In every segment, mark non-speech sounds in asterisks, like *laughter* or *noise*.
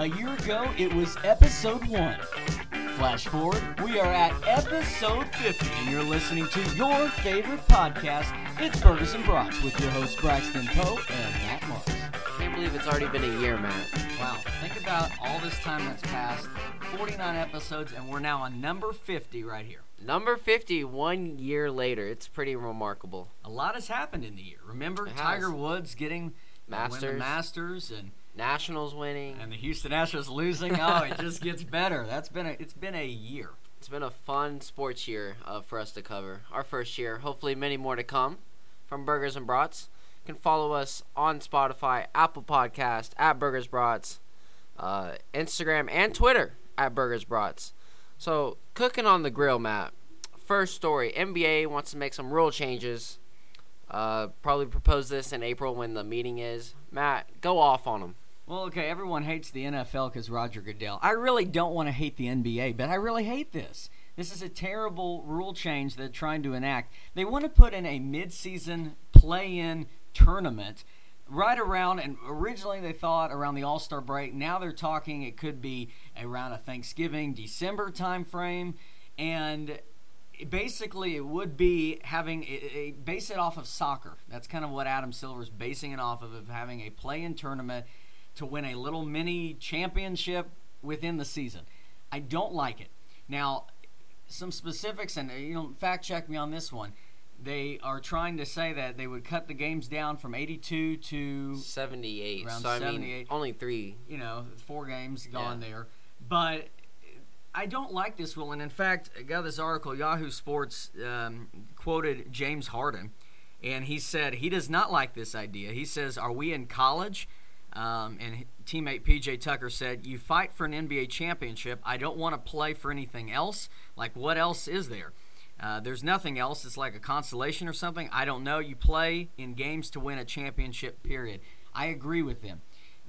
A year ago, it was episode 1. Flash forward, we are at episode 50, and you're listening to your favorite podcast. It's Burgers and Brats with your hosts Braxton Poe and Matt Mars. can't believe it's already been a year, Matt. Wow, think about all this time that's passed 49 episodes, and we're now on number 50 right here. Number 50, one year later. It's pretty remarkable. A lot has happened in the year. Remember It has. Tiger Woods getting Masters. Masters and Nationals winning. and the Houston Astros losing. Oh, it just *laughs* gets better. That's been a it's been a year. It's been a fun sports year uh, for us to cover. Our first year. Hopefully, many more to come from Burgers and Brats. You can follow us on Spotify, Apple Podcast, at Burgers Brats, uh, Instagram, and Twitter at Burgers Brats. So, cooking on the grill, Matt. First story NBA wants to make some rule changes. Uh, probably propose this in April when the meeting is. Matt, go off on them. Well, okay, everyone hates the NFL because Roger Goodell. I really don't want to hate the NBA, but I really hate this. This is a terrible rule change they're trying to enact. They want to put in a midseason play-in tournament right around, and originally they thought around the All-Star break. Now they're talking it could be around a Thanksgiving, December timeframe. and basically it would be having a, a, base it off of soccer. That's kind of what Adam Silver's basing it off of, of having a play-in tournament to win a little mini championship within the season. I don't like it. Now, some specifics, and uh, you know, fact check me on this one. They are trying to say that they would cut the games down from 82 to 78. Around so, I mean, only three. you know, four games gone Yeah. there. But I don't like this rule. And in fact, I got this article, Yahoo Sports um, quoted James Harden, and he said he does not like this idea. He says, Are we in college? Um, and teammate PJ Tucker said, You fight for an NBA championship. I don't want to play for anything else. Like, what else is there? Uh, there's nothing else. It's like a consolation or something. I don't know. You play in games to win a championship, period. I agree with them.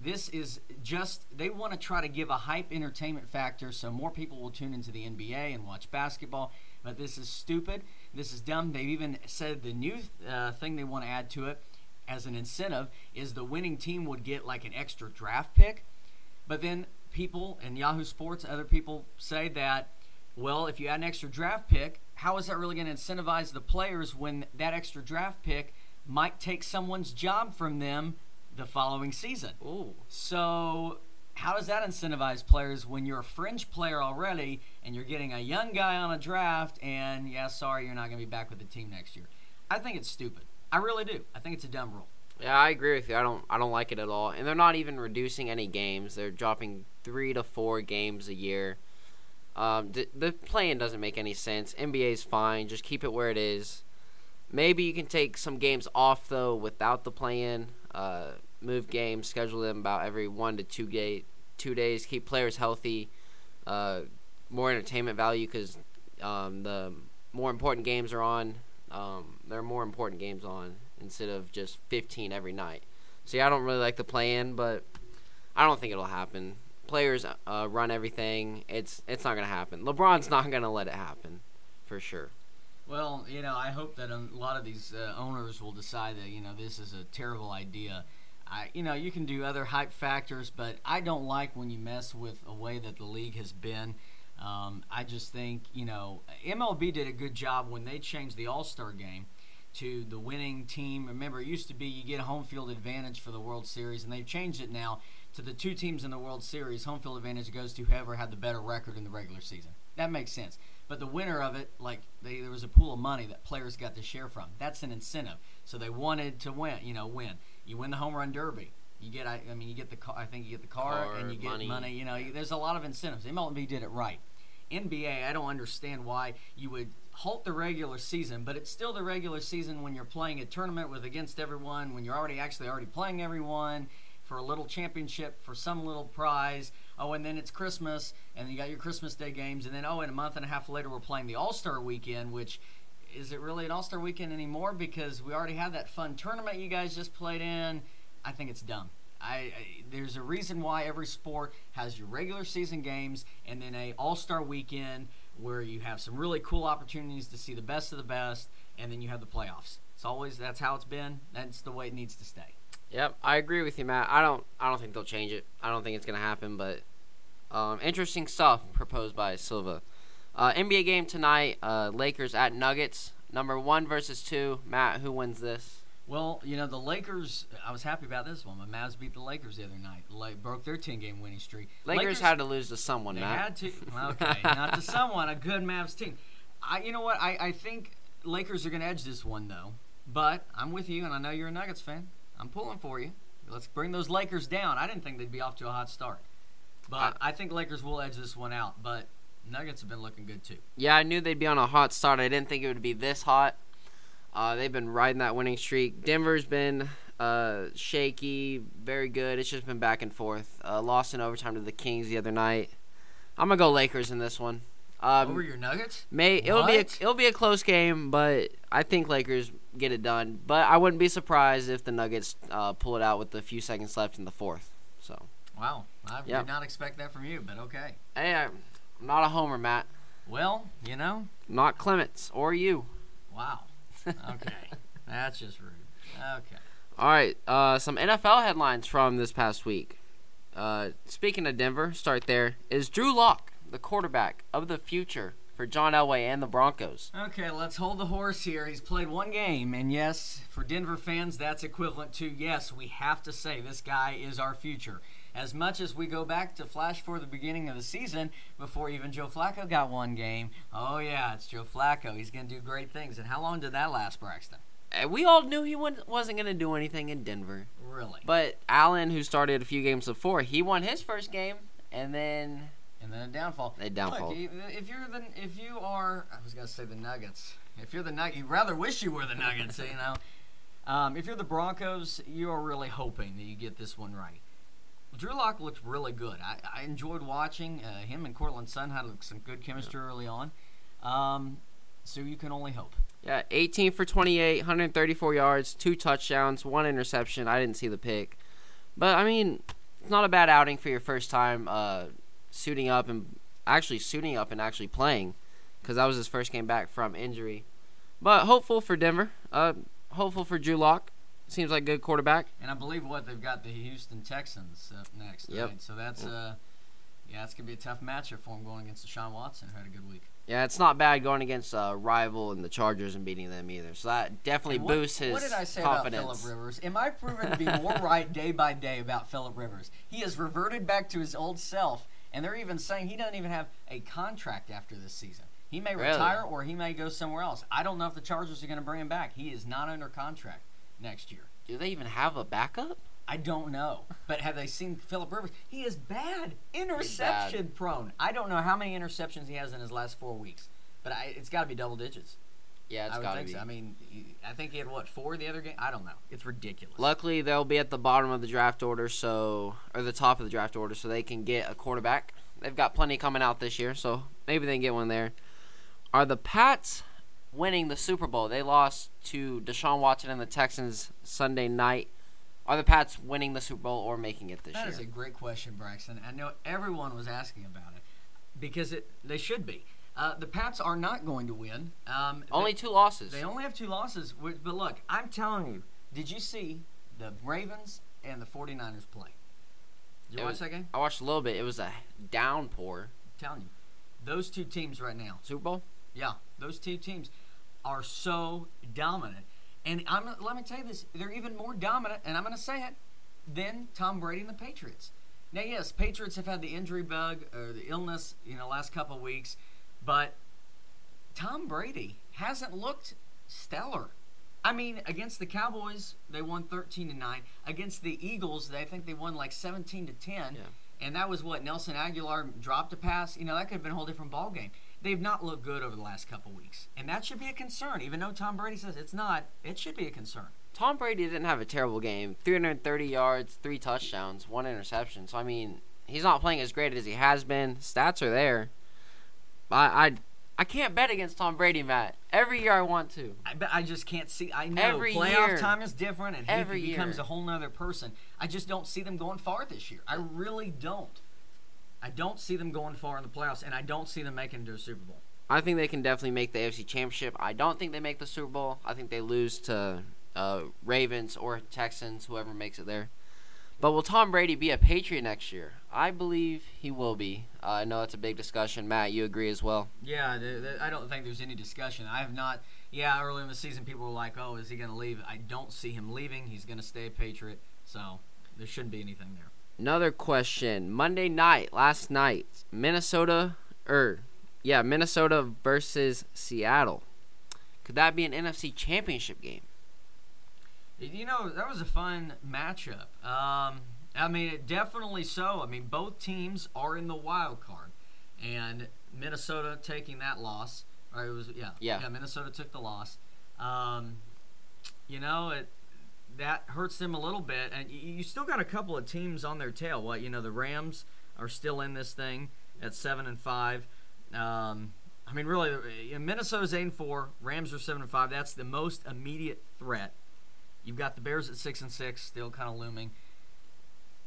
This is just, they want to try to give a hype entertainment factor so more people will tune into the NBA and watch basketball. But this is stupid. This is dumb. They've even said the new uh, thing they want to add to it as an incentive is the winning team would get like an extra draft pick. But then people in Yahoo Sports, other people say that, well, if you add an extra draft pick, how is that really going to incentivize the players when that extra draft pick might take someone's job from them the following season? Ooh. So, how does that incentivize players when you're a fringe player already and you're getting a young guy on a draft and, yeah, sorry, you're not going to be back with the team next year? I think it's stupid. I really do. I think it's a dumb rule. Yeah, I agree with you. I don't I don't like it at all. And they're not even reducing any games. They're dropping 3 to 4 games a year. Um, the, the plan doesn't make any sense. NBA's fine. Just keep it where it is. Maybe you can take some games off though without the plan. Uh, move games, schedule them about every 1 to 2 day, 2 days, keep players healthy. Uh, more entertainment value cuz um, the more important games are on. Um, there are more important games on instead of just 15 every night. See, I don't really like the plan, but I don't think it'll happen. Players uh, run everything. It's it's not gonna happen. LeBron's *laughs* not gonna let it happen, for sure. Well, you know, I hope that a lot of these uh, owners will decide that you know this is a terrible idea. I, you know, you can do other hype factors, but I don't like when you mess with a way that the league has been. Um, I just think you know MLB did a good job when they changed the All Star game to the winning team. Remember, it used to be you get a home field advantage for the World Series, and they've changed it now to the two teams in the World Series. Home field advantage goes to whoever had the better record in the regular season. That makes sense. But the winner of it, like they, there was a pool of money that players got to share from. That's an incentive. So they wanted to win. You know, win. You win the home run derby. You get, I, I mean, you get the car. I think you get the car, Car, and you get money. money. You know, you- there's a lot of incentives. MLB did it right. NBA, I don't understand why you would halt the regular season, but it's still the regular season when you're playing a tournament with against everyone, when you're already actually already playing everyone for a little championship for some little prize. Oh, and then it's Christmas, and you got your Christmas Day games, and then oh, and a month and a half later we're playing the All Star Weekend, which is it really an All Star Weekend anymore? Because we already had that fun tournament you guys just played in. I think it's dumb. I, I there's a reason why every sport has your regular season games and then a All Star weekend where you have some really cool opportunities to see the best of the best, and then you have the playoffs. It's always that's how it's been. That's the way it needs to stay. Yep, I agree with you, Matt. I don't I don't think they'll change it. I don't think it's gonna happen, but um, interesting stuff proposed by Silver. Uh, NBA game tonight. Uh, Lakers at Nuggets. Number one versus two. Matt, who wins this? Well, you know the Lakers. I was happy about this one. The Mavs beat the Lakers the other night. Like broke their ten-game winning streak. Lakers, had to lose to someone. They Matt. had to. Okay, *laughs* not to someone. A good Mavs team. I. You know what? I. I think Lakers are going to edge this one though. But I'm with you, and I know you're a Nuggets fan. I'm pulling for you. Let's bring those Lakers down. I didn't think they'd be off to a hot start, but uh, I think Lakers will edge this one out. But Nuggets have been looking good too. Yeah, I knew they'd be on a hot start. I didn't think it would be this hot. Uh, they've been riding that winning streak. Denver's been uh, shaky, very good. It's just been back and forth. Uh, lost in overtime to the Kings the other night. I'm gonna go Lakers in this one. Um, Over your Nuggets? May it'll be a, it'll be a close game, but I think Lakers get it done. But I wouldn't be surprised if the Nuggets uh, pull it out with a few seconds left in the fourth. So Wow, I Yep. did not expect that from you, but okay. hey, I'm not a homer, Matt. Well, you know, Not Clements or you. wow. Okay, that's just rude. Okay. All right, uh, some NFL headlines from this past week. Uh, speaking of Denver, start there. Is Drew Lock the quarterback of the future for John Elway and the Broncos? Okay, let's hold the horse here. He's played one game, and yes, for Denver fans, that's equivalent to yes, we have to say this guy is our future. As much as we go back to flash for the beginning of the season, before even Joe Flacco got one game, oh yeah, it's Joe Flacco. He's going to do great things. And how long did that last, Braxton? Uh, We all knew he wasn't going to do anything in Denver. Really? But Allen, who started a few games before, he won his first game, and then and then a downfall. a downfall. Look, if you're the, if you are, I was gonna say the Nuggets. If you're the Nuggets, you rather wish you were the Nuggets, you know. *laughs* Um, if you're the Broncos, you are really hoping that you get this one right. Drew Lock looked really good. I, I enjoyed watching uh, him and Courtland Sutton had some good chemistry early on. Um, so you can only hope. Yeah, 18 for 28, 134 yards, two touchdowns, one interception. I didn't see the pick. But, I mean, it's not a bad outing for your first time uh, suiting up and actually suiting up and actually playing because that was his first game back from injury. But hopeful for Denver. Uh, hopeful for Drew Lock. Seems like a good quarterback. And I believe what they've got the Houston Texans up next. Yep. Right? So that's uh, yeah, it's gonna be a tough matchup for him going against Deshaun Watson, who had a good week. Yeah, it's not bad going against a rival and the Chargers and beating them either. So that definitely what- boosts his confidence. What did I say confidence. about Philip Rivers? Am I proven to be more right day by day about Philip Rivers? He has reverted back to his old self, and they're even saying he doesn't even have a contract after this season. He may Really? retire or he may go somewhere else. I don't know if the Chargers are going to bring him back. He is not under contract next year. Do they even have a backup? I don't know. But have they seen Philip Rivers? He is bad, interception prone. I don't know how many interceptions he has in his last four weeks, but I, it's got to be double digits. Yeah, it's got to think be. so. I mean, I think he had what four the other game. I don't know. It's ridiculous. Luckily, they'll be at the bottom of the draft order, so or the top of the draft order, so they can get a quarterback. They've got plenty coming out this year, so maybe they can get one there. Are the Pats winning the Super Bowl? They lost to Deshaun Watson and the Texans Sunday night. Are the Pats winning the Super Bowl or making it this That year? That is a great question, Braxton. I know everyone was asking about it because it they should be. Uh, the Pats are not going to win. Um, Only they, two losses. they only have two losses. But look, I'm telling you, did you see the Ravens and the 49ers play? Did you It watch was- that game? I watched a little bit. It was a downpour. I'm telling you, those two teams right now. Super Bowl? Yeah, those two teams are so dominant. And I'm let me tell you this, they're even more dominant, and I'm going to say it, than Tom Brady and the Patriots. Now, yes, Patriots have had the injury bug or the illness, you know, last couple of weeks, but Tom Brady hasn't looked stellar. I mean, against the Cowboys, they won 13 to 9. Against the Eagles, they I think they won like 17 to 10. Yeah. And that was what Nelson Agholor dropped a pass. You know, that could have been a whole different ball game. They've not looked good over the last couple weeks, and that should be a concern. Even though Tom Brady says it's not, it should be a concern. Tom Brady didn't have a terrible game. 330 yards, three touchdowns, one interception. So I mean, he's not playing as great as he has been. Stats are there. I I, I can't bet against Tom Brady, Matt. Every year I want to. I, but I just can't see. I know Every playoff year. time is different, and Every he becomes year. a whole nother person. I just don't see them going far this year. I really don't. I don't see them going far in the playoffs, and I don't see them making it to a Super Bowl. I think they can definitely make the AFC Championship. I don't think they make the Super Bowl. I think they lose to uh, Ravens or Texans, whoever makes it there. But will Tom Brady be a Patriot next year? I believe he will be. Uh, I know it's a big discussion. Matt, you agree as well? Yeah, th- th- I don't think there's any discussion. I have not. Yeah, early in the season, people were like, "Oh, is he going to leave?" I don't see him leaving. He's going to stay a Patriot, so there shouldn't be anything there. Another question. Monday night, last night, Minnesota, or yeah, Minnesota versus Seattle. Could that be an NFC Championship game? You know, that was a fun matchup. Um, I mean, definitely so. I mean, both teams are in the wild card, and Minnesota taking that loss. Or it was yeah, Yeah. yeah. Minnesota took the loss. Um, you know, it that hurts them a little bit, and you, still got a couple of teams on their tail. What you know, the Rams are still in this thing at seven and five. Um, I mean, really, uh, Minnesota's eight and four. Rams are seven and five. That's the most immediate threat. You've got the Bears at six and six, still kind of looming.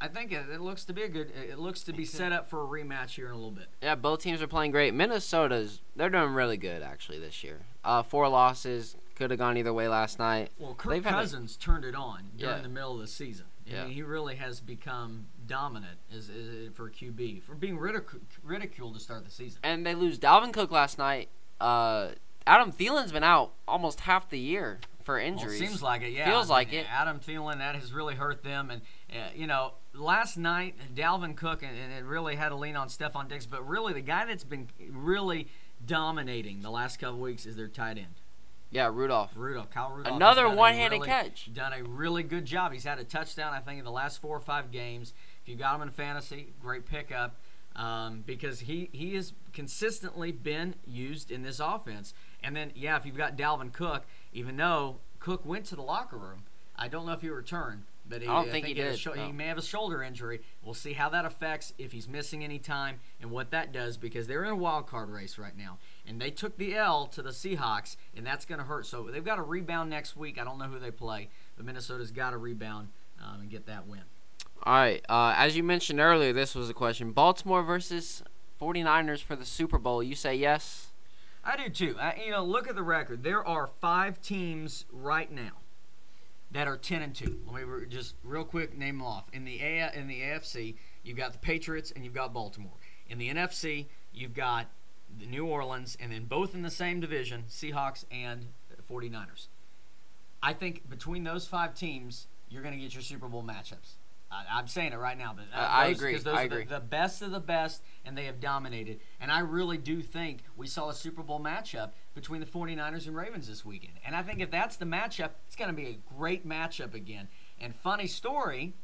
I think it, it looks to be a good. It looks to be set up for a rematch here in a little bit. Yeah, both teams are playing great. Minnesota's they're doing really good actually this year. Uh, four losses could have gone either way last night. Well, Kirk They've had a- Cousins turned it on during Yeah. the middle of the season. I Yeah. mean, he really has become dominant as, as for QB for being ridic- ridiculed to start the season. And they lose Dalvin Cook last night. Uh, Adam Thielen's been out almost half the year for Well, injuries. seems like it. Yeah, Feels I like it. Adam Thielen that has really hurt them, and uh, you know, last night Dalvin Cook and, and it really had to lean on Stefon Diggs, but really the guy that's been really dominating the last couple weeks is their tight end. Yeah, Rudolph. Rudolph, Kyle Rudolph. Another has done a one-handed really- catch. Done a really good job. He's had a touchdown, I think, in the last four or five games. If you got him in fantasy, great pickup um, because he he has consistently been used in this offense. And then, yeah, if you've got Dalvin Cook, even though Cook went to the locker room, I don't know if he returned. But he, I don't think he had did, sho- no. He may have a shoulder injury. We'll see how that affects if he's missing any time and what that does because they're in a wild card race right now and they took the L to the Seahawks, and that's going to hurt. So they've got to rebound next week. I don't know who they play, but Minnesota's got to rebound um, and get that win. All right. Uh, as you mentioned earlier, this was a question. Baltimore versus 49ers for the Super Bowl. You say yes? I do too. I, you know, look at the record. There are five teams right now that are ten and two. Let me just real quick name them off. In the A- in the AFC, you've got the Patriots and you've got Baltimore. In the NFC, you've got New Orleans, and then both in the same division, Seahawks and 49ers. I think between those five teams, you're going to get your Super Bowl matchups. I, I'm saying it right now, but uh, I- I those- those I are the- agree. the best of the best, and they have dominated. And I really do think we saw a Super Bowl matchup between the 49ers and Ravens this weekend. And I think if that's the matchup, it's going to be a great matchup again. And funny story,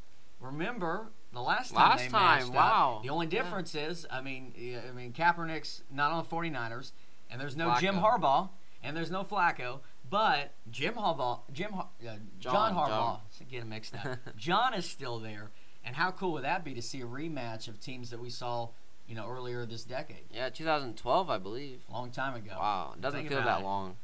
remember the last time Last they time, matched up, wow. the only Yeah. difference is, I mean, I mean Kaepernick's not on the 49ers, and there's no Jim Harbaugh, and there's no Flacco, but Jim Harbaugh, Jim, Har- uh, John, John, Harbaugh, John. *laughs* him mixed up. *laughs* John is still there, and how cool would that be to see a rematch of teams that we saw, you know, earlier this decade, Yeah, 2012, I believe. a long time ago. Wow, it doesn't Think feel that it. long.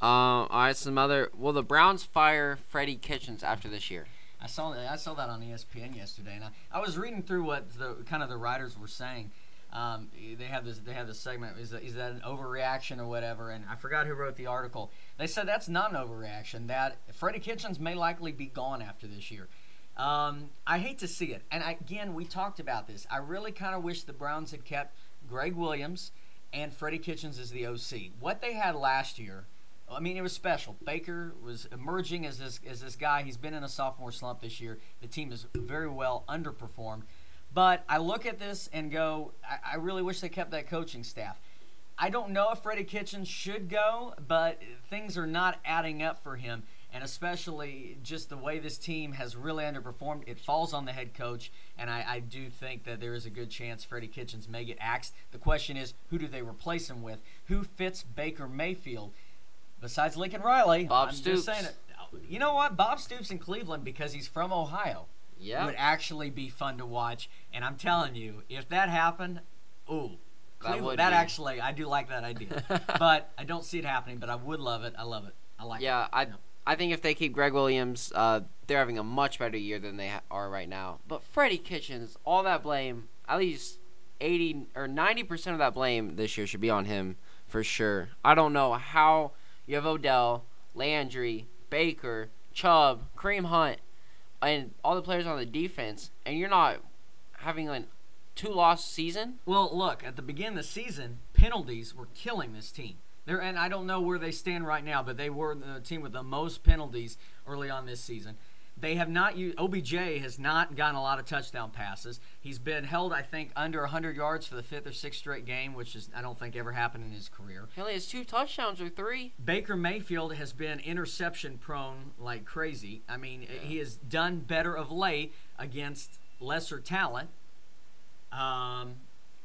Um, all right, some other. Will the Browns fire Freddie Kitchens after this year? I saw that. I saw that on ESPN yesterday, and I, I was reading through what the kind of the writers were saying. Um, they have this. They have this segment. Is that, is that an overreaction or whatever? And I forgot who wrote the article. They said that's not an overreaction. That Freddie Kitchens may likely be gone after this year. Um, I hate to see it. And again, we talked about this. I really kind of wish the Browns had kept Gregg Williams and Freddie Kitchens as the OC. What they had last year, I mean, it was special. Baker was emerging as this as this guy. He's been in a sophomore slump this year. The team is very well underperformed. But I look at this and go, I, I really wish they kept that coaching staff. I don't know if Freddie Kitchens should go, but things are not adding up for him. And especially just the way this team has really underperformed, it falls on the head coach. And I, I do think that there is a good chance Freddie Kitchens may get axed. The question is, who do they replace him with? Who fits Baker Mayfield? Besides Lincoln Riley, Bob I'm Stoops. just saying it. You know what? Bob Stoops in Cleveland because he's from Ohio Yeah. would actually be fun to watch. And I'm telling you, if that happened, ooh, That Cleveland, would that, actually, I do like that idea. *laughs* but I don't see it happening. But I would love it. I love it. I like it. Yeah, it. I I think if they keep Gregg Williams, uh, they're having a much better year than they ha- are right now. But Freddie Kitchens, all that blame, at least eighty or ninety percent of that blame this year should be on him for sure. I don't know how you have Odell, Landry, Baker, Chubb, Kareem Hunt, and all the players on the defense, and you're not having like two loss season. Well, look, at the beginning of the season, penalties were killing this team. They're, and I don't know where they stand right now, but they were the team with the most penalties early on this season. They have not used, OBJ has not gotten a lot of touchdown passes. He's been held, I think, under 100 yards for the fifth or sixth straight game, which is I don't think ever happened in his career. He only has two touchdowns or three. Baker Mayfield has been interception prone like crazy. I mean, he has done better of late against lesser talent. Um,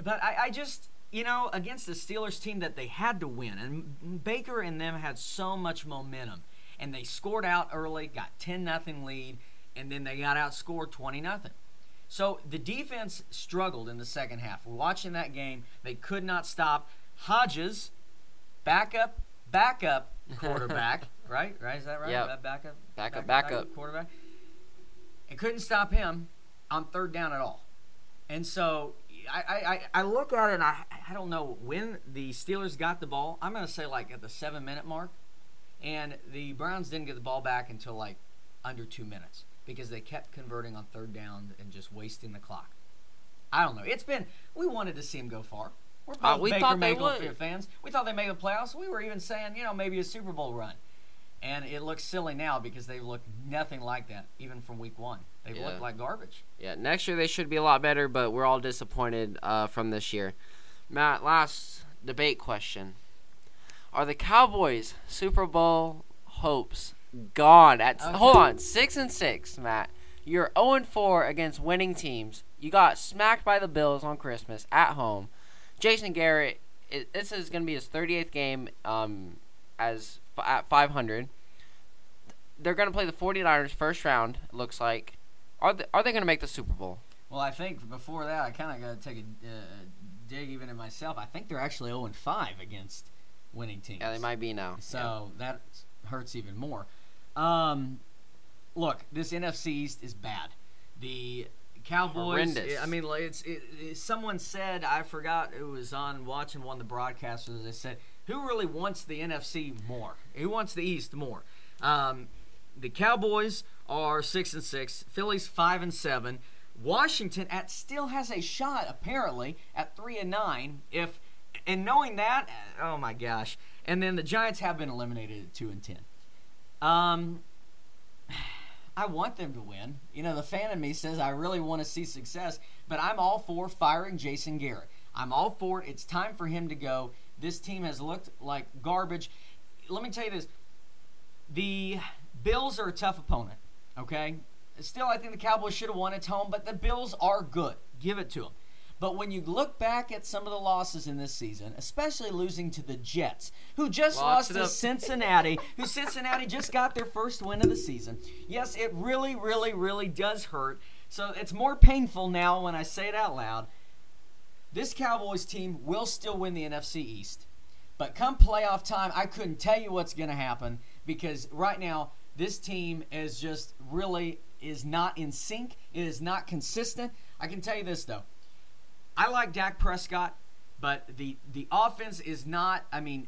but I, I just, you know, against the Steelers team that they had to win, and Baker and them had so much momentum, and they scored out early, got 10 nothing lead, and then they got outscored 20 nothing. So the defense struggled in the second half. We're watching that game. They could not stop Hodges, backup, backup *laughs* quarterback, right? Right? Is that right? Yep. That Backup, Backup, backup. quarterback. And couldn't stop him on third down at all. And so I, I, I look at it and I, I don't know when the Steelers got the ball. I'm going to say like at the seven minute mark. And the Browns didn't get the ball back until like under two minutes because they kept converting on third down and just wasting the clock. I don't know. It's been, we wanted to see him go far. We're both Uh, we Baker they Mayfield fans. We thought they made the playoffs. We were even saying, you know, maybe a Super Bowl run. And it looks silly now because they look nothing like that, even from week one. They've Yeah. looked like garbage. Yeah, next year they should be a lot better, but we're all disappointed uh, from this year. Matt, last debate question: Are the Cowboys Super Bowl hopes gone? At Okay. hold on, six and six, Matt. You're zero and four against winning teams. You got smacked by the Bills on Christmas at home. Jason Garrett, it, this is going to be his 38th game um, as f- at 500. They're going to play the 49ers first round. It looks like. Are they, are they going to make the Super Bowl? Well, I think before that, I kind of got to take a uh, dig even in myself. I think they're actually 0 5 against winning teams. Yeah, they might be now. So that hurts even more. Um, look, this NFC East is bad. The Cowboys. Horrendous. I mean, like, it's it, it, someone said I forgot it was on watching one of the broadcasters. They said who really wants the NFC more? Who wants the East more? Um, the Cowboys are six and six. Phillies five and seven. Washington at still has a shot apparently at three and nine. If and knowing that, oh my gosh. And then the Giants have been eliminated at two and ten. Um, I want them to win. You know, the fan in me says I really want to see success, but I'm all for firing Jason Garrett. I'm all for it. It's time for him to go. This team has looked like garbage. Let me tell you this the Bills are a tough opponent, okay? Still, I think the Cowboys should have won at home, but the Bills are good. Give it to them. But when you look back at some of the losses in this season, especially losing to the Jets, who just Lots lost to. *laughs* Cincinnati, who Cincinnati just got their first win of the season. Yes, it really, really, really does hurt. So it's more painful now when I say it out loud. This Cowboys team will still win the NFC East. But come playoff time, I couldn't tell you what's going to happen because right now this team is just really is not in sync. It is not consistent. I can tell you this though. I like Dak Prescott, but the the offense is not. I mean,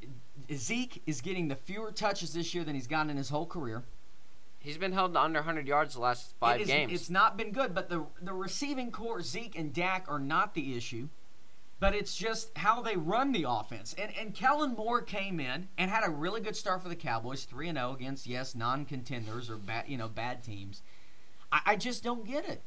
Zeke is getting the fewer touches this year than he's gotten in his whole career. He's been held to under 100 yards the last five It is- games. It's not been good, but the the receiving corps, Zeke and Dak, are not the issue. But it's just how they run the offense. And and Kellen Moore came in and had a really good start for the Cowboys, three and zero against yes non-contenders or bad you know bad teams. I, I just don't get it,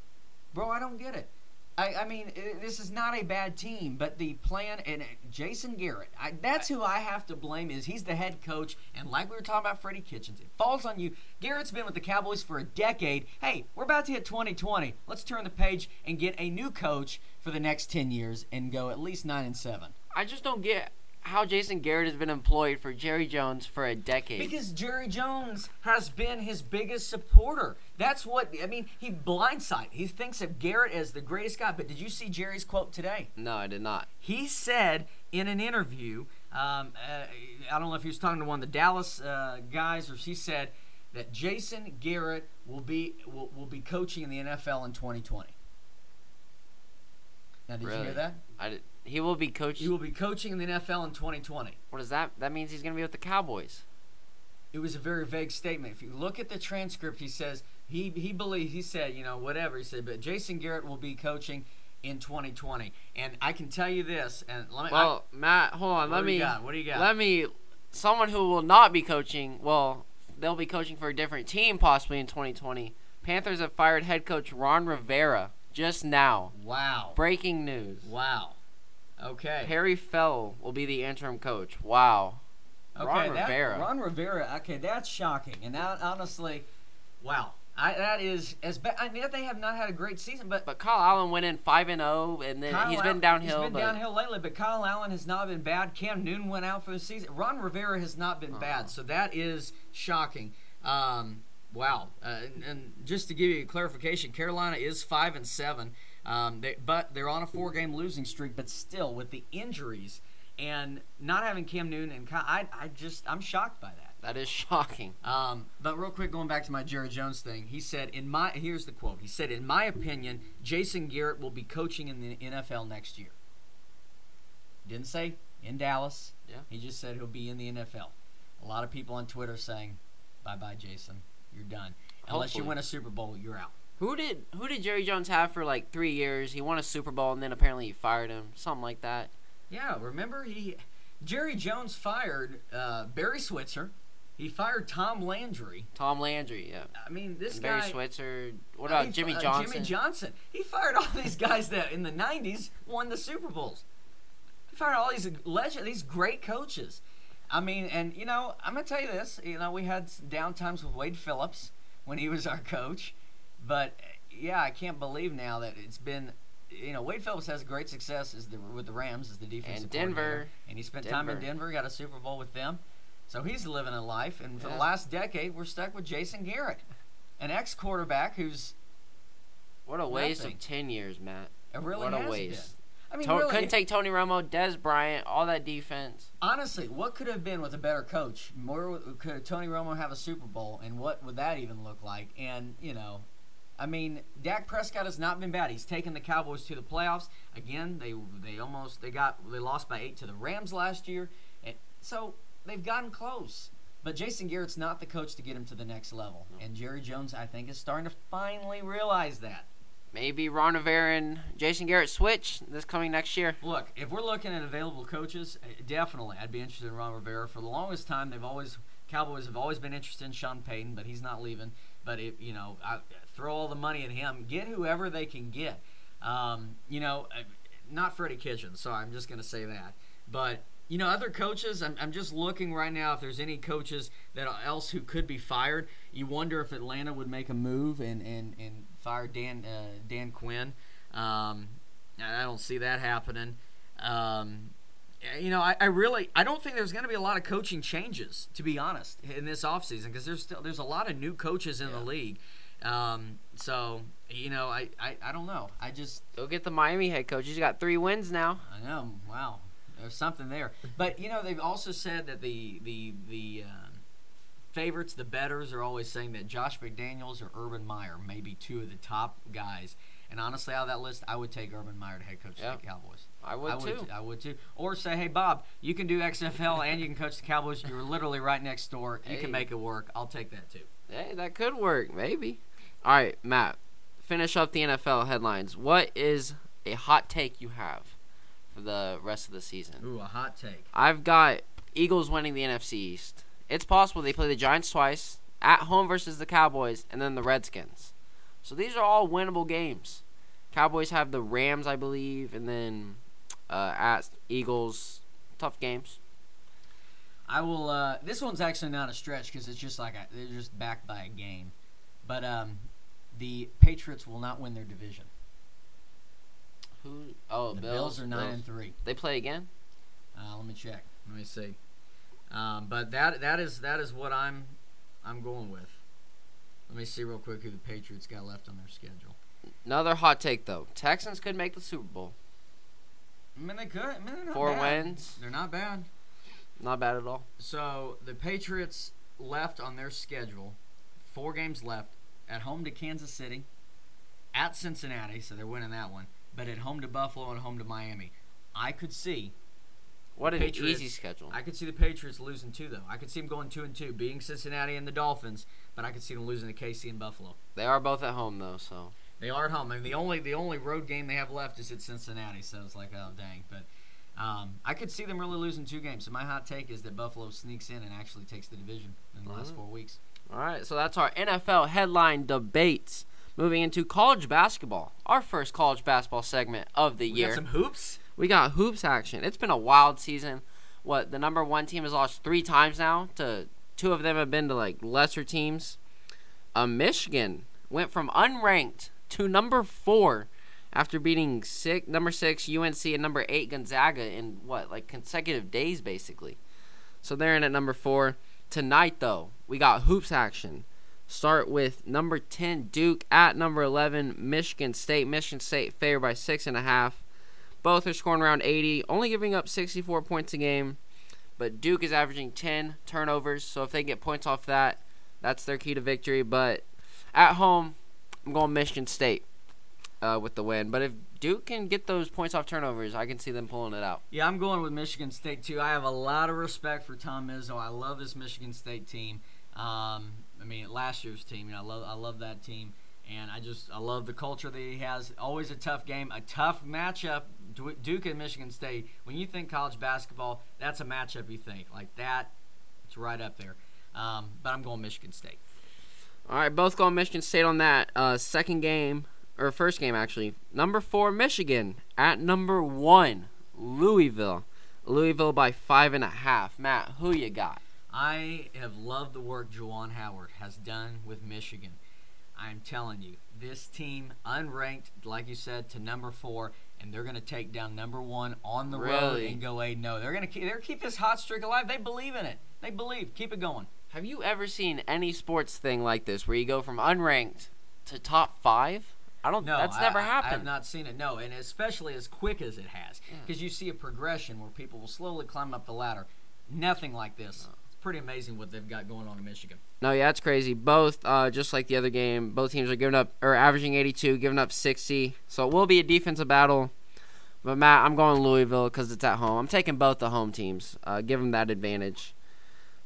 bro. I don't get it. I, I mean, this is not a bad team, but the plan and uh, Jason Garrett, I, that's who I have to blame. Is he's the head coach, and like we were talking about Freddie Kitchens, it falls on you. Garrett's been with the Cowboys for a decade. Hey, we're about to hit 2020. Let's turn the page and get a new coach for the next 10 years and go at least nine and seven. I just don't get how Jason Garrett has been employed for Jerry Jones for a decade. Because Jerry Jones has been his biggest supporter. That's what I mean. He blindsided. He thinks of Garrett as the greatest guy. But did you see Jerry's quote today? no, I did not. He said in an interview, um, uh, I don't know if he was talking to one of the Dallas uh, guys or he said that Jason Garrett will be will, will be coaching in the NFL in 2020. Now, did you hear that? I did, he will be coach. He will be coaching in the NFL in 2020. what does that? That means he's going to be with the Cowboys. it was a very vague statement. If you look at the transcript, he says he he believes he said you know whatever he said, but Jason Garrett will be coaching in 2020. And I can tell you this, and let me. Well, Matt, hold on. Let what do you me. got? What do you got? Let me. Someone who will not be coaching. Well, they'll be coaching for a different team possibly in 2020. Panthers have fired head coach Ron Rivera just now. wow. Breaking news. Wow. Okay. Perry Fewell will be the interim coach. Wow. Okay, Ron that, Rivera. Ron Rivera. Okay, that's shocking. And that, honestly, wow. I, that is as bad. I mean, they have not had a great season, but But Kyle Allen went in five and zero, and then Kyle he's Allen- been downhill. He's been downhill lately, but Kyle Allen has not been bad. Cam Newton went out for the season. Ron Rivera has not been Uh-huh. bad, so that is shocking. Um, wow. Uh, and, and just to give you a clarification, Carolina is five and seven, um, they, but they're on a four-game losing streak. But still, with the injuries and not having Cam Newton and Kyle, I, I just I'm shocked by that. That is shocking. Um, but real quick, going back to my Jerry Jones thing, he said, "In my here's the quote. He said, in my opinion, Jason Garrett will be coaching in the NFL next year. Didn't say in Dallas. Yeah. He just said he'll be in the NFL. A lot of people on Twitter saying, "Bye bye, Jason. You're done. Unless you win a Super Bowl, you're out." Who did who did Jerry Jones have for like three years? He won a Super Bowl, and then apparently he fired him, something like that. Yeah, remember he Jerry Jones fired uh, Barry Switzer. He fired Tom Landry. Tom Landry, yeah. I mean, this And guy. Barry Switzer. What about he Jimmy uh, Johnson? Jimmy Johnson. He fired all these guys that in the '90s won the Super Bowls. He fired all these legend, these great coaches. I mean, and you know, I'm gonna tell you this. You know, we had down times with Wade Phillips when he was our coach, but yeah, I can't believe now that it's been. You know, Wade Phillips has great success as the, with the Rams as the defensive And. Denver. and he spent time in Denver. Denver, got a Super Bowl with them. So he's living a life, and for the last decade, we're stuck with Jason Garrett, an ex-quarterback who's What a waste Nothing. of ten years, Matt. it really what a waste. been. I mean, To- really, couldn't take Tony Romo, Dez Bryant, all that defense. honestly, what could have been with a better coach? More could Tony Romo have a Super Bowl, and what would that even look like? And you know, I mean, Dak Prescott has not been bad. He's taken the Cowboys to the playoffs again. They they almost they got they lost by eight to the Rams last year, and so they've gotten close. But Jason Garrett's not the coach to get him to the next level, and Jerry Jones, I think, is starting to finally realize that. Maybe Ron Rivera and Jason Garrett switch this coming next year. Look, if we're looking at available coaches, eh, definitely I'd be interested in Ron Rivera. For the longest time, they've always Cowboys have always been interested in Sean Payton, but he's not leaving. But if you know, I, throw all the money at him, get whoever they can get. Um, you know, eh, not Freddie Kitchens. Sorry, I'm just going to say that. But you know, other coaches. I'm, I'm just looking right now if there's any coaches that else who could be fired. You wonder if Atlanta would make a move and and, and fire Dan uh, Dan Quinn. Um, I don't see that happening. Um, you know, I, I really I don't think there's going to be a lot of coaching changes, to be honest, in this offseason because there's still there's a lot of new coaches in the league. Um, so you know, I, I, I don't know. I just Go get the Miami head coach. He's got three wins now. I know. Wow, there's something there. But you know, they've also said that the the the um, favorites, the bettors, are always saying that Josh McDaniels or Urban Meyer may be two of the top guys. And honestly, out of that list, I would take Urban Meyer to head coach Yeah. the Cowboys. I would, I would too. I would too. Or say, hey Bob, you can do XFL and you can coach the Cowboys. You're literally right next door. You Hey. can make it work. I'll take that too. Hey, that could work, maybe. All right, Matt. Finish up the NFL headlines. What is a hot take you have for the rest of the season? Ooh, a hot take. I've got Eagles winning the NFC East. It's possible they play the Giants twice at home versus the Cowboys and then the Redskins. So these are all winnable games. Cowboys have the Rams, I believe, and then uh, at Eagles. Tough games. I will. Uh, this one's actually not a stretch because it's just like a, they're just backed by a game. But um, the Patriots will not win their division. Who? Oh, the Bills. Bills are nine Bills. and three. They play again. Uh, let me check. Let me see. Um, but that that is that is what I'm I'm going with. Let me see real quick who the Patriots got left on their schedule. Another hot take though. Texans could make the Super Bowl. I mean, they could. I mean, Four bad. wins. They're not bad. Not bad at all. So the Patriots left on their schedule, four games left, at home to Kansas City, at Cincinnati, so they're winning that one, but at home to Buffalo and home to Miami. I could see What an Patriots. easy schedule. I could see the Patriots losing two, though. I could see them going two and two, being Cincinnati and the Dolphins, but I could see them losing to KC and Buffalo. They are both at home though, so They are at home. I mean, the only the only road game they have left is at Cincinnati, so it's like, oh dang. But um, I could see them really losing two games. So my hot take is that Buffalo sneaks in and actually takes the division in the last Alright. four weeks. All right, so that's our NFL headline debates. Moving into college basketball, our first college basketball segment of the We year. got some hoops. we got hoops action. It's been a wild season. What the number one team has lost three times now. To two of them have been to like lesser teams. Uh, Michigan went from unranked to number four after beating six, number six UNC and number eight Gonzaga in what like consecutive days basically. So they're in at number four. Tonight though, we got hoops action. Start with number ten Duke at number eleven Michigan State. Michigan State favored by six and a half. Both are scoring around 80, only giving up 64 points a game. But Duke is averaging 10 turnovers, so if they get points off that, that's their key to victory. But at home, I'm going Michigan State uh, with the win. But if Duke can get those points off turnovers, I can see them pulling it out. Yeah, I'm going with Michigan State too. I have a lot of respect for Tom Izzo. I love this Michigan State team. Um, I mean, last year's team. You know, I love I love that team, and I just I love the culture that he has. Always a tough game, a tough matchup. Duke and Michigan State. When you think college basketball, that's a matchup you think like that. It's right up there. Um, but I'm going Michigan State. All right, both going Michigan State on that uh, second game, or first game actually. Number four, Michigan at number one, Louisville. Louisville by five and a half. Matt, who you got? I have loved the work Juwan Howard has done with Michigan. I'm telling you, this team, unranked, like you said, to number four, and they're going to take down number one on the road and go eight. No, oh. they're going to keep, they're keep this hot streak alive. They believe in it. They believe. Keep it going. Have you ever seen any sports thing like this where you go from unranked to top five? I don't. No, that's I- never I, I have happened. not seen it. No, and especially as quick as it has, Yeah. because you see a progression where people will slowly climb up the ladder. Nothing like this. It's pretty amazing what they've got going on in Michigan. No, yeah, it's crazy. Both, uh, just like the other game, both teams are giving up or averaging 82, giving up 60. So it will be a defensive battle. But Matt, I'm going Louisville because it's at home. I'm taking both the home teams. Uh, give them that advantage.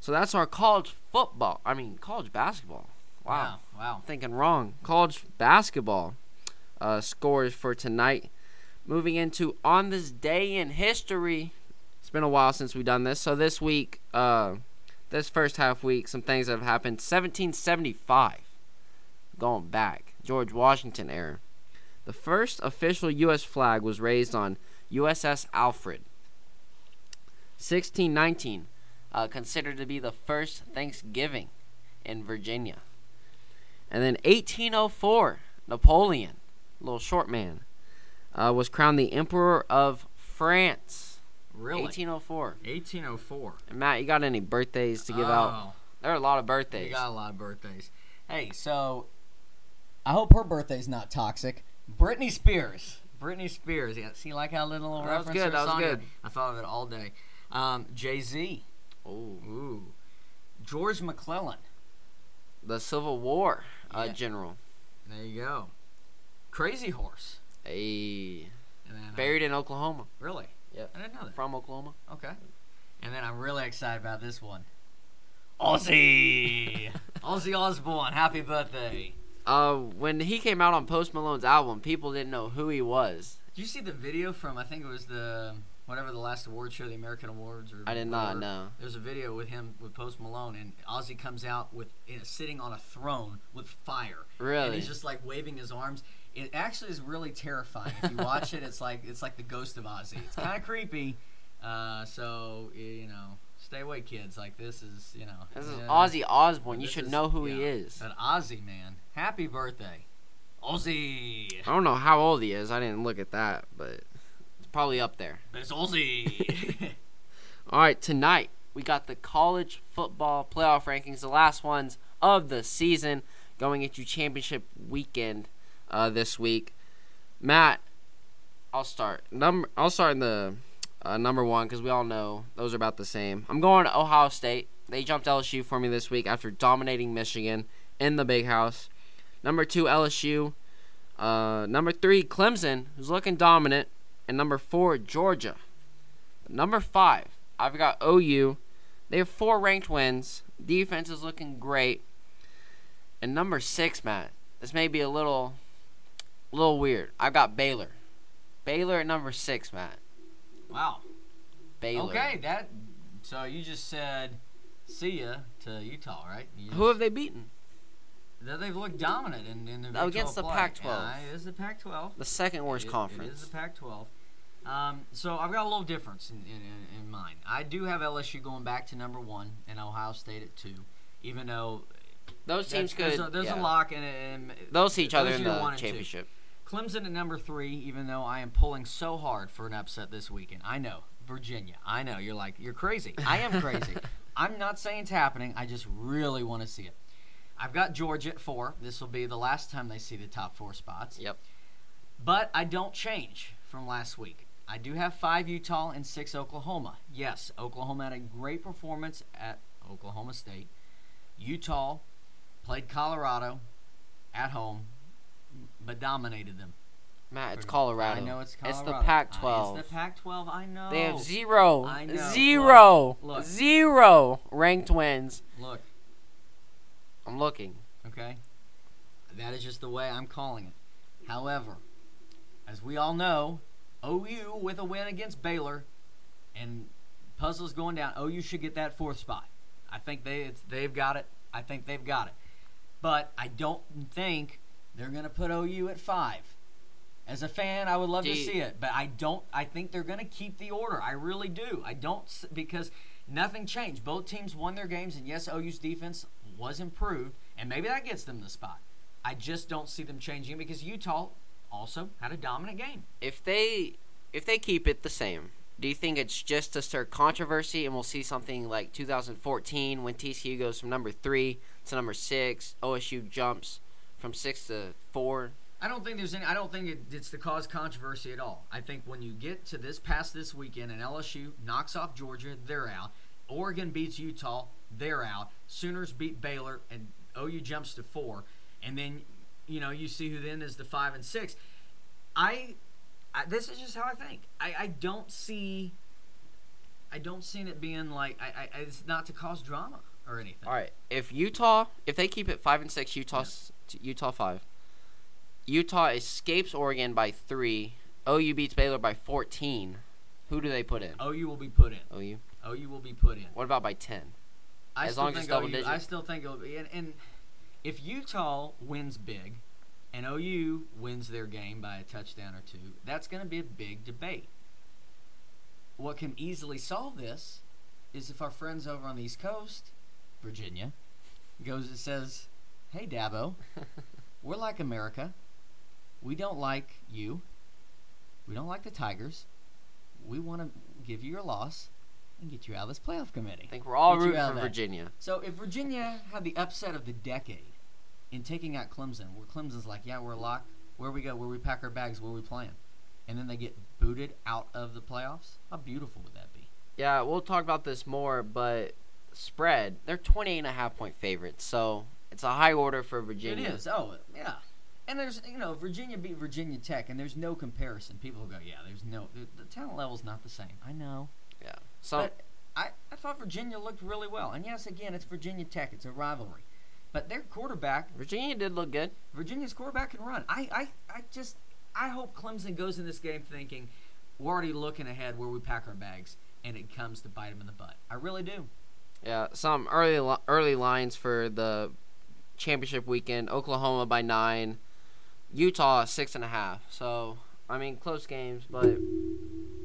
So that's our college football. I mean, college basketball. Wow. Wow. wow. thinking wrong. College basketball uh, scores for tonight. Moving into on this day in history. It's been a while since we've done this. So this week, uh, this first half week, some things that have happened. 1775, going back, George Washington era. The first official U.S. flag was raised on USS Alfred. 1619, uh, considered to be the first Thanksgiving in Virginia. And then 1804, Napoleon, little short man, uh, was crowned the Emperor of France. Really? 1804. 1804. And Matt, you got any birthdays to give out? Oh. There are a lot of birthdays. You got a lot of birthdays. Hey, so I hope her birthday's not toxic. Britney Spears. Britney Spears. Yeah, see, like how little That was reference good, that was good. I thought of it all day. Um, Jay Z. Oh, Ooh. George McClellan. the Civil War uh, Yeah. general. There you go. Crazy Horse. A And then uh, buried in Oklahoma. really. Yep. I didn't know that. From Oklahoma. Okay. And then I'm really excited about this one. Ozzy. *laughs* Ozzy Osbourne. Happy birthday. Uh, when he came out on Post Malone's album, people didn't know who he was. Did you see the video from I think it was the whatever the last award show, the American Awards or I did not whatever. know. There's a video with him with Post Malone and Ozzy comes out with in sitting on a throne with fire. Really? And he's just like waving his arms. It actually is really terrifying. If you watch it, it's like it's like the ghost of Ozzy. It's kind of creepy. Uh, so you know, stay away, kids. Like this is you know. This is yeah. Ozzy Osbourne. You should is- know who he is. But Ozzy, man, happy birthday, Ozzy. I don't know how old he is. I didn't look at that, but it's probably up there. It's Ozzy. *laughs* *laughs* All right, tonight we got the college football playoff rankings, the last ones of the season, going into championship weekend uh, this week. Matt, I'll start. Number, I'll start in the uh, number one because we all know those are about the same. I'm going to Ohio State. They jumped LSU for me this week after dominating Michigan in the Big House. Number two, LSU. Uh, number three, Clemson, who's looking dominant, and number four, Georgia. Number five, I've got OU. They have four ranked wins. Defense is looking great. And number six, Matt, this may be a little, a little weird. I've got Baylor. Baylor at number six, Matt. Wow. Baylor. Okay, that. So you just said, "See ya" to Utah, right? You Who have they beaten? They've looked dominant in, in the Big Against 12 the play. Pac-12. Yeah, it is the Pac-12. The second worst It- It conference. is the Pac-12. Um, so I've got a little difference in, in, in, in mind. I do have LSU going back to number one and Ohio State at two, even though Those teams could. there's, a, there's yeah. a lock and, and They'll see each other in the championship. Clemson at number three, even though I am pulling so hard for an upset this weekend. I know. Virginia. I know. You're like, you're crazy. I am crazy. *laughs* I'm not saying it's happening. I just really want to see it. I've got Georgia at four. This will be the last time they see the top four spots. Yep. But I don't change from last week. I do have five Utah and six Oklahoma. Yes, Oklahoma had a great performance at Oklahoma State. Utah played Colorado at home, but dominated them. Matt, it's Colorado. I know it's Colorado. It's the Uh, Pac-12. It's the Pac-12. I know. They have zero, I know. zero, Look, look. zero ranked wins. Look, I'm looking. okay. That is just the way I'm calling it. However, as we all know, OU with a win against Baylor, and puzzles going down. OU should get that fourth spot. I think they it's, they've got it. I think they've got it. But I don't think they're going to put OU at five. As a fan, I would love Do to see it, but I don't. I think they're going to keep the order. I really do. I don't because nothing changed. Both teams won their games, and yes, OU's defense was improved, and maybe that gets them the spot. I just don't see them changing because Utah also had a dominant game. If they if they keep it the same, do you think it's just to stir controversy and we'll see something like 2014 when TCU goes from number three to number six, OSU jumps from six to four? I don't think there's any. I don't think it, it's to cause controversy at all. I think when you get to this past this weekend and LSU knocks off Georgia, they're out. Oregon beats Utah, they're out. Sooners beat Baylor, and OU jumps to four. And then, you know, you see who then is the five and six. I, I this is just how I think. I, I don't see. I don't see it being like I, I. It's not to cause drama or anything. All right. If Utah, if they keep it five and six, Utah, Utah five. Utah escapes Oregon by three. OU beats Baylor by fourteen. Who do they put in? OU will be put in. OU. OU will be put in. What about by ten? I As long as double OU, digit. I still think it'll be, and, and if Utah wins big, and OU wins their game by a touchdown or two, that's going to be a big debate. What can easily solve this is if our friends over on the East Coast, Virginia, goes and says, "Hey Dabo, *laughs* we're like America. We don't like you. We don't like the Tigers. We want to give you your loss." And get you out of this playoff committee. I think we're all rooting for. Virginia. So if Virginia had the upset of the decade in taking out Clemson, where Clemson's like, yeah, we're locked. Where we go? Where we pack our bags? Where we playing? And then they get booted out of the playoffs. How beautiful would that be? Yeah, we'll talk about this more, but spread, they're 28 and a half point favorites, so it's a high order for Virginia. It is. Oh, yeah. And there's, you know, Virginia beat Virginia Tech, and there's no comparison. People go, yeah, there's no, the, the talent level's not the same. I know. Yeah. So But I, I thought Virginia looked really well. And yes, again, it's Virginia Tech. It's a rivalry. But their quarterback, Virginia did look good. Virginia's quarterback can run. I, I, I just I hope Clemson goes in this game thinking we're already looking ahead where we pack our bags and it comes to bite them in the butt. I really do. Yeah, some early early lines for the championship weekend. Oklahoma by nine, Utah six and a half. So I mean, close games, but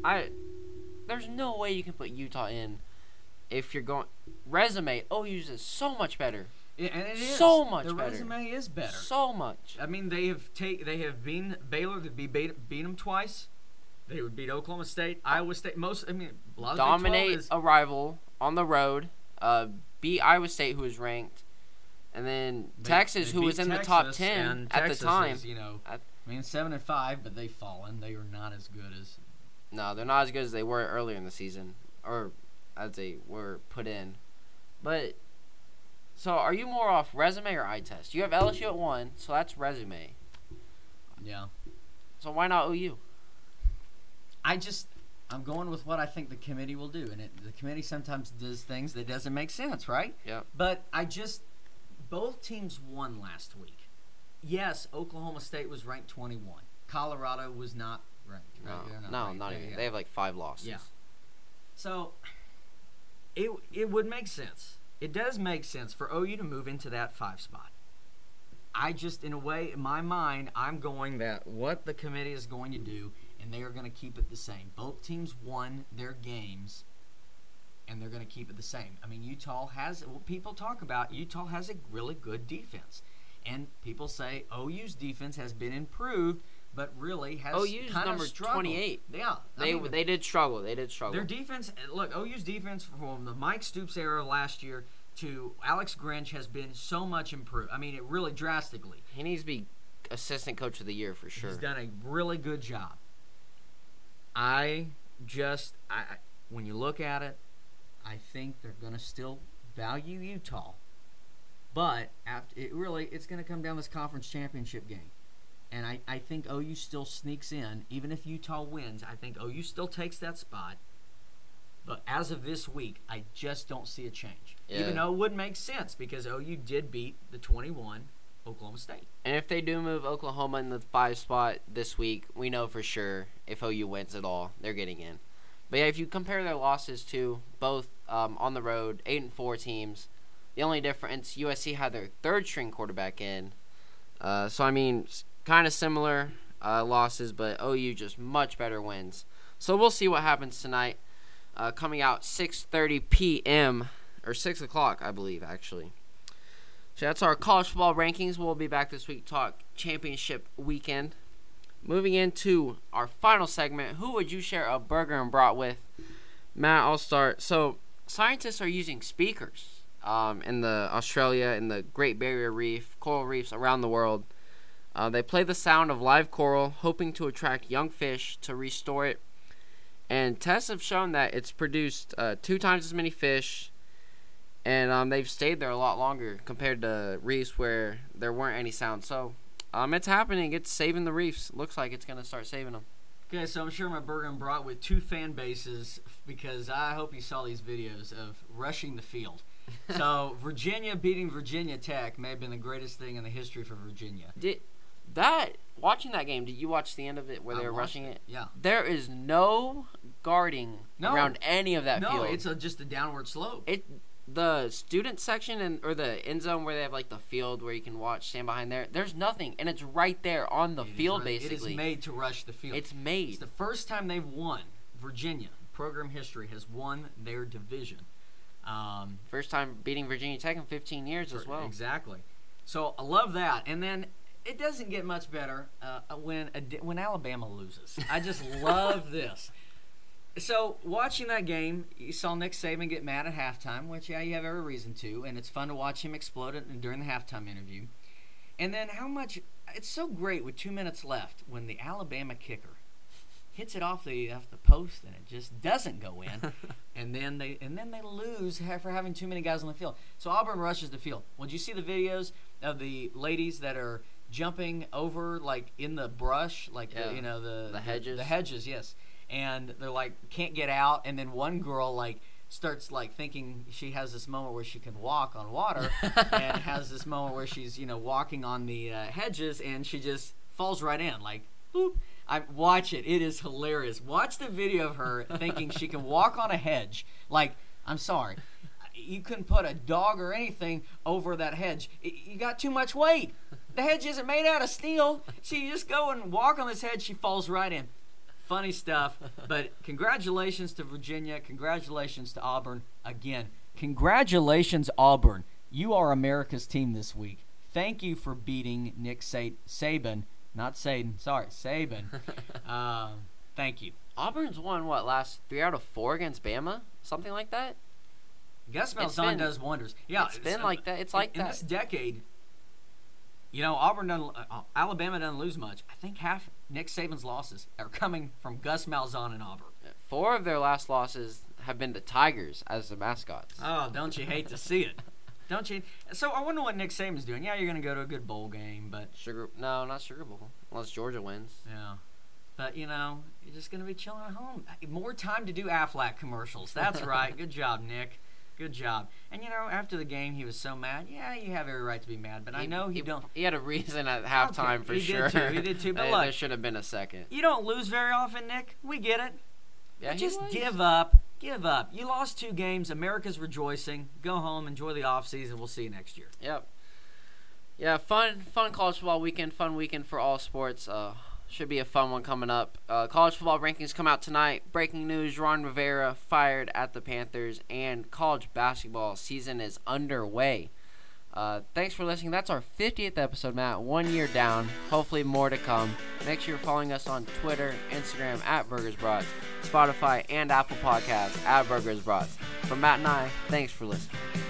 I there's no way you can put Utah in if you're going resume. OU's is so much better, Yeah, and it is So much The better. resume is better. so much. I mean, they have take they have been Baylor. They beat beat, beat them twice. They would beat Oklahoma State, Iowa State. Most I mean, a lot of the Big 12 Dominate is- a rival on the road. Uh, beat Iowa State, who is ranked, and then they- Texas, they who was in the top ten at Texas the time. Is, you know, At- I mean, seven and five, but they've fallen. They are not as good as No, they're not as good as they were earlier in the season, or as they were put in. But so, are you more off resume or eye test? You have LSU at one, so that's resume. yeah. So why not OU? I just I'm going with what I think the committee will do, and it, the committee sometimes does things that doesn't make sense, right? Yeah. But I just both teams won last week. Yes, Oklahoma State was ranked 21. Colorado was not ranked. No, right? They're no, ranked. not even. yeah. They have like five losses. Yeah. So it it would make sense. It does make sense for OU to move into that five spot. I just, in a way, in my mind, I'm going that what the committee is going to do, and they are going to keep it the same. Both teams won their games, and they're going to keep it the same. I mean, Utah has, well, people talk about Utah has a really good defense. And people say OU's defense has been improved, but really has OU's kind number of struggled. 28. Yeah, I They mean, they did struggle. They did struggle. their defense, eh, look, OU's defense from the Mike Stoops era last year to Alex Grinch has been so much improved. I mean, it really drastically. he needs to be assistant coach of the year for sure. He's done a really good job. I just, I, I when you look at it, I think they're going to still value Utah, but after it really, it's going to come down this conference championship game. And I, I think OU still sneaks in, even if Utah wins. I think OU still takes that spot. But as of this week, I just don't see a change. Yeah. Even though it wouldn't make sense because OU did beat the 21 Oklahoma State. And if they do move Oklahoma in the five spot this week, we know for sure if OU wins at all, they're getting in. But yeah, if you compare their losses to both um, on the road, eight and four teams, the only difference USC had their third string quarterback in. Uh, so I mean, kind of similar uh, losses, but OU just much better wins. So we'll see what happens tonight. Uh, coming out 6:30 p.m. or six o'clock, I believe, actually. So that's our college football rankings. We'll be back this week talk championship weekend. Moving into our final segment, who would you share a burger and brat with? Matt, I'll start. So scientists are using speakers um, in the Australia, in the Great Barrier Reef, coral reefs around the world. Uh, they play the sound of live coral, hoping to attract young fish to restore it. And tests have shown that it's produced uh, two times as many fish and um, they've stayed there a lot longer compared to reefs where there weren't any sound. So um, it's happening. It's saving the reefs. Looks like it's gonna start saving them. Okay, so I'm sure my burger and brought with two fan bases because I hope you saw these videos of rushing the field. *laughs* so Virginia beating Virginia Tech may have been the greatest thing in the history for Virginia. Did that watching that game? Did you watch the end of it where I they were rushing it? Yeah. There is no guarding No. around any of that no, field. No, it's a, just a downward slope. it the student section and or the end zone where they have like the field where you can watch stand behind there. There's nothing, and it's right there on the It is field. really- basically, it is made to rush the field. It's made It's the first time they've won. Virginia program history has won their division. Um, First time beating Virginia Tech in 15 years as well. Exactly. So I love that. And then it doesn't get much better uh, when a, when Alabama loses. I just *laughs* love this. So watching that game, you saw Nick Saban get mad at halftime, which yeah, you have every reason to, and it's fun to watch him explode it during the halftime interview. And then how much? It's so great with two minutes left when the Alabama kicker hits it off the off the post and it just doesn't go in *laughs* and then they and then they lose for having too many guys on the field. So Auburn rushes the field. Well, did you see the videos of the ladies that are jumping over like in the brush, like Yeah. the, you know the The hedges. The, hedges, yes. And they're like can't get out, and then one girl like starts like thinking she has this moment where she can walk on water, *laughs* and has this moment where she's you know walking on the uh, hedges, and she just falls right in like boop. I watch it. It is hilarious. Watch the video of her *laughs* thinking she can walk on a hedge. Like, I'm sorry, you couldn't put a dog or anything over that hedge. You got too much weight. The hedge isn't made out of steel. So you just go and walk on this hedge. She falls right in. Funny stuff. But congratulations to Virginia. Congratulations to Auburn. Again, congratulations, Auburn. You are America's team this week. Thank you for beating Nick Sa- Saban. Not Saban. Sorry, Saban. *laughs* um, thank you. Auburn's won what last three out of four against Bama, something like that. Gus It's Malzahn does wonders. Yeah, it's been uh, like that. It's like in that. this decade. You know, Auburn doesn't. Uh, Alabama doesn't lose much. I think half Nick Saban's losses are coming from Gus Malzahn and Auburn. Four of their last losses have been the Tigers as the mascots. Oh, don't you hate to see it? *laughs* Don't you? So I wonder what Nick Saban's doing. Yeah, you're going to go to a good bowl game, but Sugar? No, not Sugar Bowl. Unless Georgia wins. yeah, but you know, you're just gonna be chilling at home. More time to do Aflac commercials. That's *laughs* right. Good job, Nick. Good job. And you know, after the game, he was so mad. Yeah, you have every right to be mad, but I know he, he, don't. He had a reason at *laughs* halftime for he did sure. too, he did too, but *laughs* look- there should have been a second. You don't lose very often, Nick. We get it. Yeah, he just was. give up. Give up. You lost two games. America's rejoicing. Go home. Enjoy the off season. We'll see you next year. Yep. Yeah, fun, fun college football weekend. Fun weekend for all sports. Uh, should be a fun one coming up. Uh, college football rankings come out tonight. Breaking news: Ron Rivera fired at the Panthers, and college basketball season is underway. Uh, thanks for listening. That's our 50th episode, Matt. One year down. Hopefully, more to come. Make sure you're following us on Twitter, Instagram at Burgers Brats, Spotify, and Apple Podcasts at Burgers Brats. From Matt and I, thanks for listening.